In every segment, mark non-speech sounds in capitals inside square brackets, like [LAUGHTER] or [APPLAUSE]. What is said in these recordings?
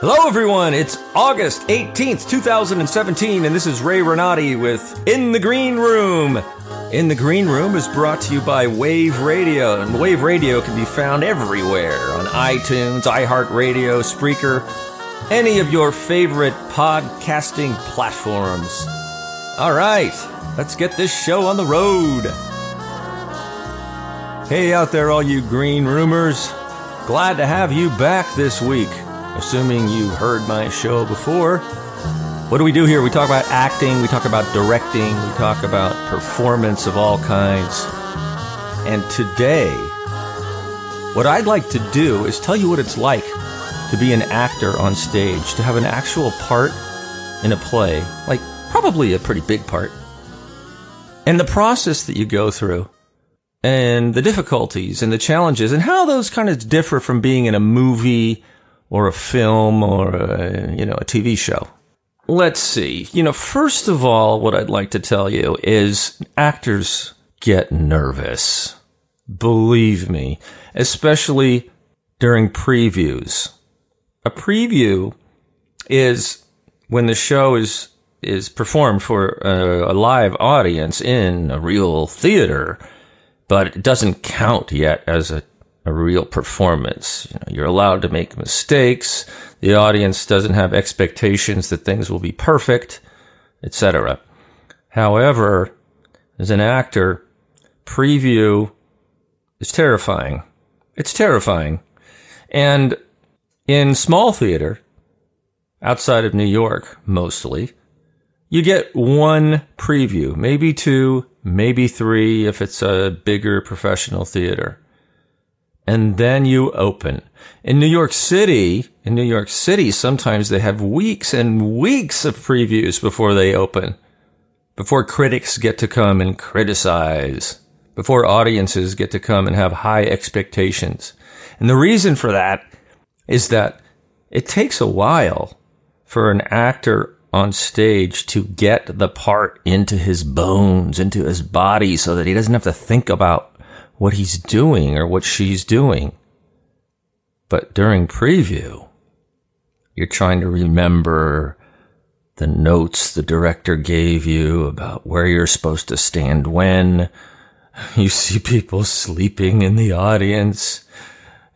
Hello, everyone. It's August 18th, 2017, and this is Ray Renati with In the Green Room. In the Green Room is brought to you by Wave Radio, and Wave Radio can be found everywhere on iTunes, iHeartRadio, Spreaker, any of your favorite podcasting platforms. All right, let's get this show on the road. Hey, out there, all you green roomers. Glad to have you back this week. Assuming you heard my show before. What do we do here? We talk about acting, we talk about directing, we talk about performance of all kinds. And today, what I'd like to do is tell you what it's like to be an actor on stage, to have an actual part in a play, like probably a pretty big part, and the process that you go through, and the difficulties and the challenges, and how those kind of differ from being in a movie or a film or a, you know, a TV show. Let's see. You know, first of all, what I'd like to tell you is actors get nervous. Believe me, especially during previews. A preview is when the show is is performed for a, a live audience in a real theater, but it doesn't count yet as a a real performance. You you're allowed to make mistakes. The audience doesn't have expectations that things will be perfect, etc. However, as an actor, preview is terrifying. It's terrifying. And in small theater, outside of New York mostly, you get one preview, maybe two, maybe three if it's a bigger professional theater and then you open. In New York City, in New York City, sometimes they have weeks and weeks of previews before they open, before critics get to come and criticize, before audiences get to come and have high expectations. And the reason for that is that it takes a while for an actor on stage to get the part into his bones, into his body, so that he doesn't have to think about what he's doing or what she's doing. But during preview, you're trying to remember the notes the director gave you about where you're supposed to stand when. [LAUGHS] You see people sleeping in the audience.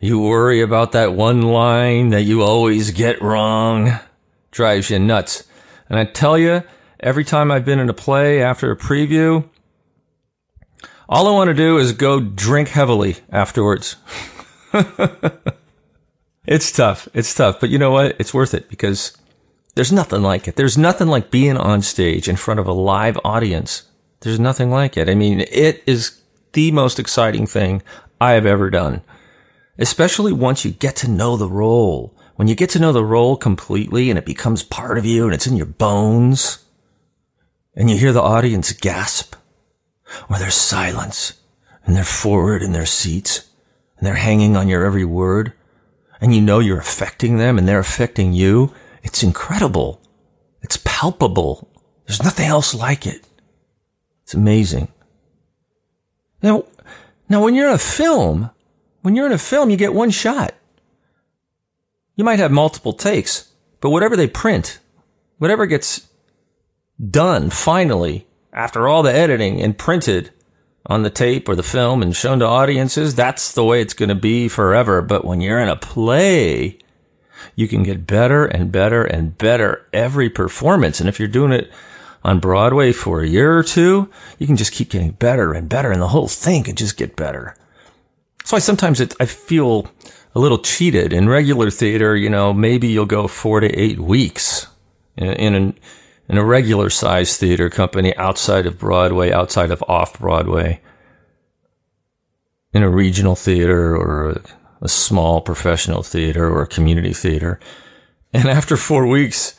You worry about that one line that you always get wrong. Drives you nuts. And I tell you, every time I've been in a play after a preview, all I want to do is go drink heavily afterwards. [LAUGHS] it's tough. It's tough. But you know what? It's worth it because there's nothing like it. There's nothing like being on stage in front of a live audience. There's nothing like it. I mean, it is the most exciting thing I have ever done, especially once you get to know the role. When you get to know the role completely and it becomes part of you and it's in your bones and you hear the audience gasp or there's silence and they're forward in their seats and they're hanging on your every word and you know you're affecting them and they're affecting you. It's incredible. It's palpable. There's nothing else like it. It's amazing. Now, now when you're in a film, when you're in a film, you get one shot. You might have multiple takes, but whatever they print, whatever gets done finally after all the editing and printed on the tape or the film and shown to audiences, that's the way it's going to be forever. But when you're in a play, you can get better and better and better every performance. And if you're doing it on Broadway for a year or two, you can just keep getting better and better and the whole thing can just get better. That's why sometimes it, I feel a little cheated in regular theater. You know, maybe you'll go four to eight weeks in, in an, in a regular sized theater company outside of Broadway, outside of off Broadway, in a regional theater or a, a, small professional theater or a community theater. And after four weeks,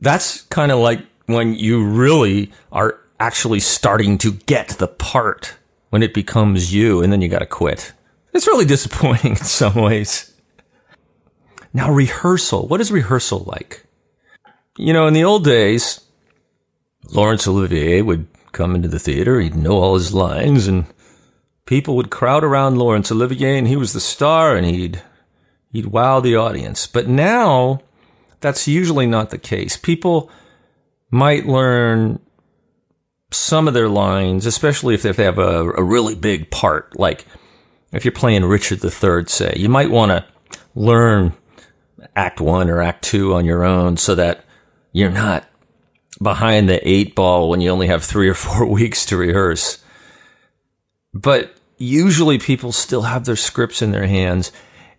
that's kind of like when you really are actually starting to get the part when it becomes you and then you got to quit. It's really disappointing [LAUGHS] in some ways. Now, rehearsal. What is rehearsal like? You know, in the old days, Laurence Olivier would come into the theater, he'd know all his lines, and people would crowd around Laurence Olivier, and he was the star, and he'd he'd wow the audience. But now, that's usually not the case. People might learn some of their lines, especially if they have a, a really big part, like if you're playing Richard III, say, you might want to learn act one or act two on your own so that you're not behind the eight ball when you only have three or four [LAUGHS] weeks to rehearse. But usually people still have their scripts in their hands.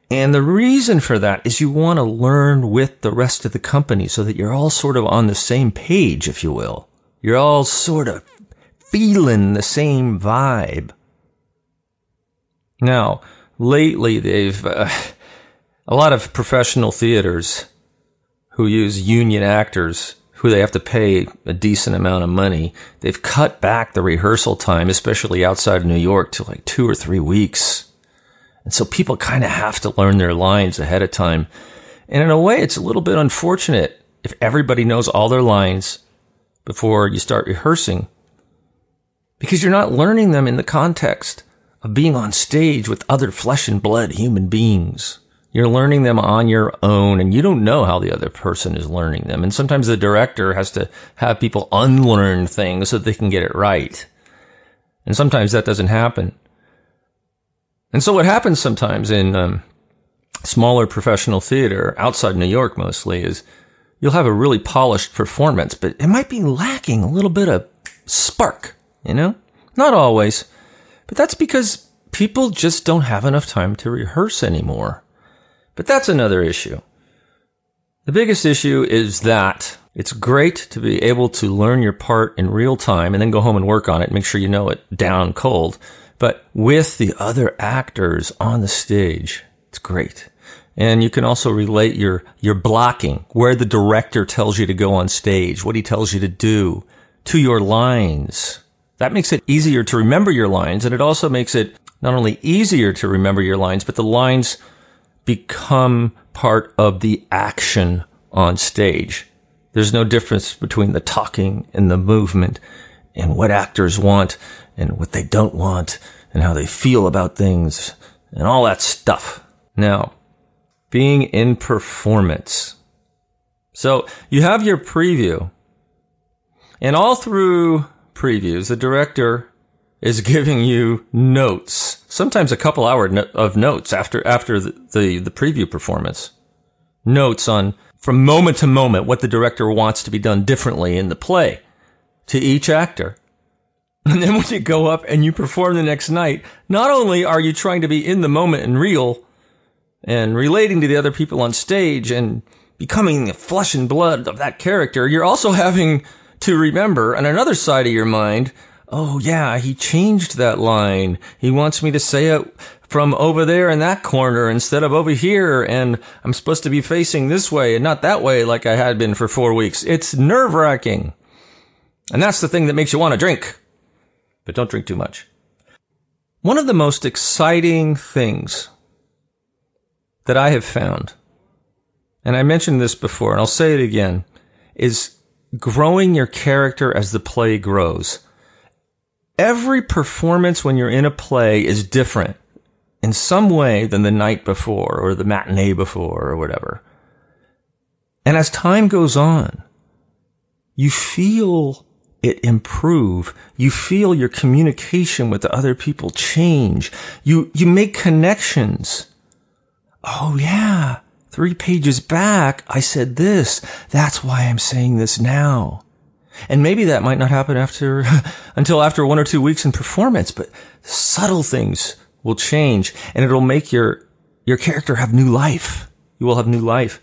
And the reason for that is you want to learn with the rest of the company so that you're all sort of on the same page, if you will. You're all sort of feeling the same vibe. Now, lately they've, uh, [LAUGHS] a lot of professional theaters who use union actors who they have to pay a decent amount of money, they've cut back the rehearsal time, especially outside of New York, to like two or three weeks. And so people kind of have to learn their lines ahead of time. And in a way, it's a little bit unfortunate if everybody knows all their lines before you start rehearsing because you're not learning them in the context of being on stage with other flesh and blood human beings. You're learning them on your own and you don't know how the other person is learning them. And sometimes the director has to have people unlearn things so they can get it right. And sometimes that doesn't happen. And so what happens sometimes in um, smaller professional theater outside New York mostly is you'll have a really polished performance, but it might be lacking a little bit of spark, you know? Not always, but that's because people just don't have enough time to rehearse anymore. But that's another issue. The biggest issue is that it's great to be able to learn your part in real time and then go home and work on it, make sure you know it down cold. But with the other actors on the stage, it's great. And you can also relate your, your blocking, where the director tells you to go on stage, what he tells you to do, to your lines. That makes it easier to remember your lines. And it also makes it not only easier to remember your lines, but the lines become part of the action on stage. There's no difference between the talking and the movement and what actors want and what they don't want and how they feel about things and all that stuff. Now, being in performance. So you have your preview and all through previews, the director is [LAUGHS] giving you notes, sometimes a couple hour no- of notes after after the, the, the preview performance, notes on from moment to moment what the director wants to be done differently in the play to each actor. [LAUGHS] And then when you go up and you perform the next night, not only are you trying to be in the moment and real and relating to the other people on stage and becoming the flesh and blood of that character, you're also having to remember on another side of your mind oh yeah, he changed that line. He wants me to say it from over there in that corner instead of over here. And I'm supposed to be facing this way and not that way like I had been for four weeks. It's nerve wracking. And that's the thing that makes you want to drink. But don't drink too much. One of the most exciting things that I have found, and I mentioned this before and I'll say it again, is growing your character as the play grows every performance when you're in a play is different in some way than the night before or the matinee before or whatever. And as time goes on, you feel it improve. You feel your communication with the other people change. You, you make connections. Oh yeah. Three pages back, I said this. That's why I'm saying this now. And maybe that might not happen after, [LAUGHS] until after one or two weeks in performance, but subtle things will change and it'll make your, your character have new life. You will have new life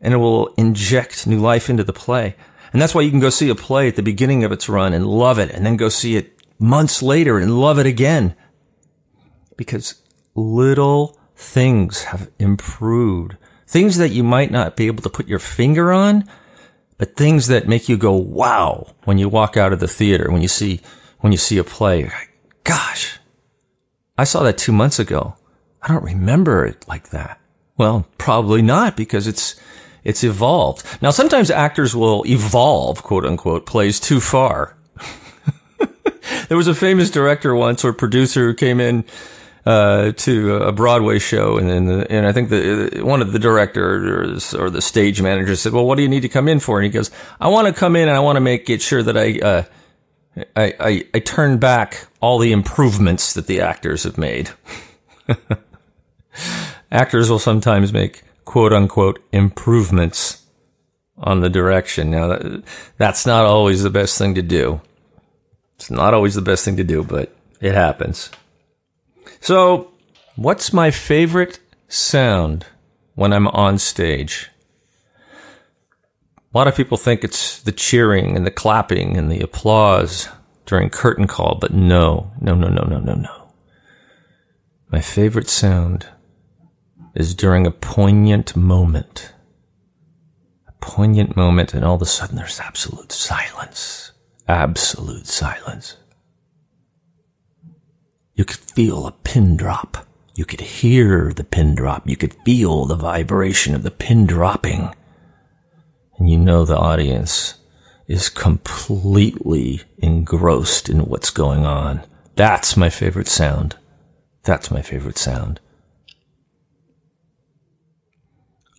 and it will inject new life into the play. And that's why you can go see a play at the beginning of its run and love it and then go see it months later and love it again. Because little things have improved. Things that you might not be able to put your finger on, but things that make you go, wow, when you walk out of the theater, when you see, when you see a play, gosh, I saw that two months ago. I don't remember it like that. Well, probably not because it's, it's evolved. Now, sometimes actors will evolve, quote unquote, plays too far. [LAUGHS] there was a famous director once or producer who came in uh, to a Broadway show, and and, and I think the one of the directors or the stage manager said, "Well, what do you need to come in for?" And he goes, "I want to come in and I want to make it sure that I." Uh, I, I, I turn back all the improvements that the actors have made. [LAUGHS] actors will sometimes make quote unquote improvements on the direction. Now, that, that's not always the best thing to do. It's not always the best thing to do, but it happens. So, what's my favorite sound when I'm on stage? A lot of people think it's the cheering and the clapping and the applause during curtain call, but no, no, no, no, no, no, no. My favorite sound is during a poignant moment. A poignant moment, and all of a sudden there's absolute silence. Absolute silence. You could feel a pin drop. You could hear the pin drop. You could feel the vibration of the pin dropping. And you know the audience is completely engrossed in what's going on. That's my favorite sound. That's my favorite sound.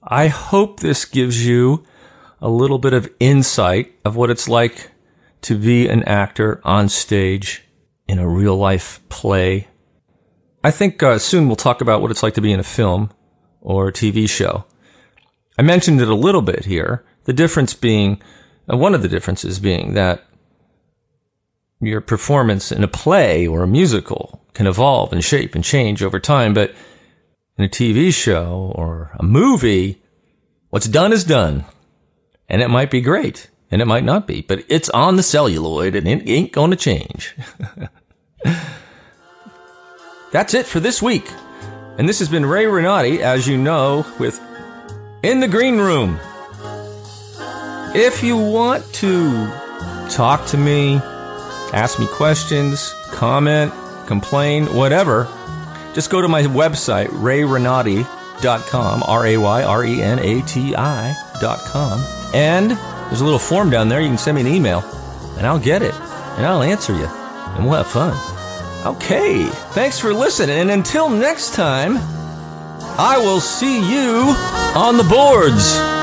I hope this gives you a little bit of insight of what it's like to be an actor on stage in a real life play. I think uh, soon we'll talk about what it's like to be in a film or a TV show. I mentioned it a little bit here. The difference being, uh, one of the differences being that your performance in a play or a musical can evolve and shape and change over time, but in a TV show or a movie, what's done is done. And it might be great and it might not be, but it's on the celluloid and it ain't going to change. [LAUGHS] That's it for this week. And this has been Ray Renati, as you know, with In the Green Room. If you want to talk to me, ask me questions, comment, complain, whatever, just go to my website, rayrenati.com, R A Y R E N A T I.com. And there's a little form down there. You can send me an email, and I'll get it, and I'll answer you, and we'll have fun. Okay, thanks for listening, and until next time, I will see you on the boards.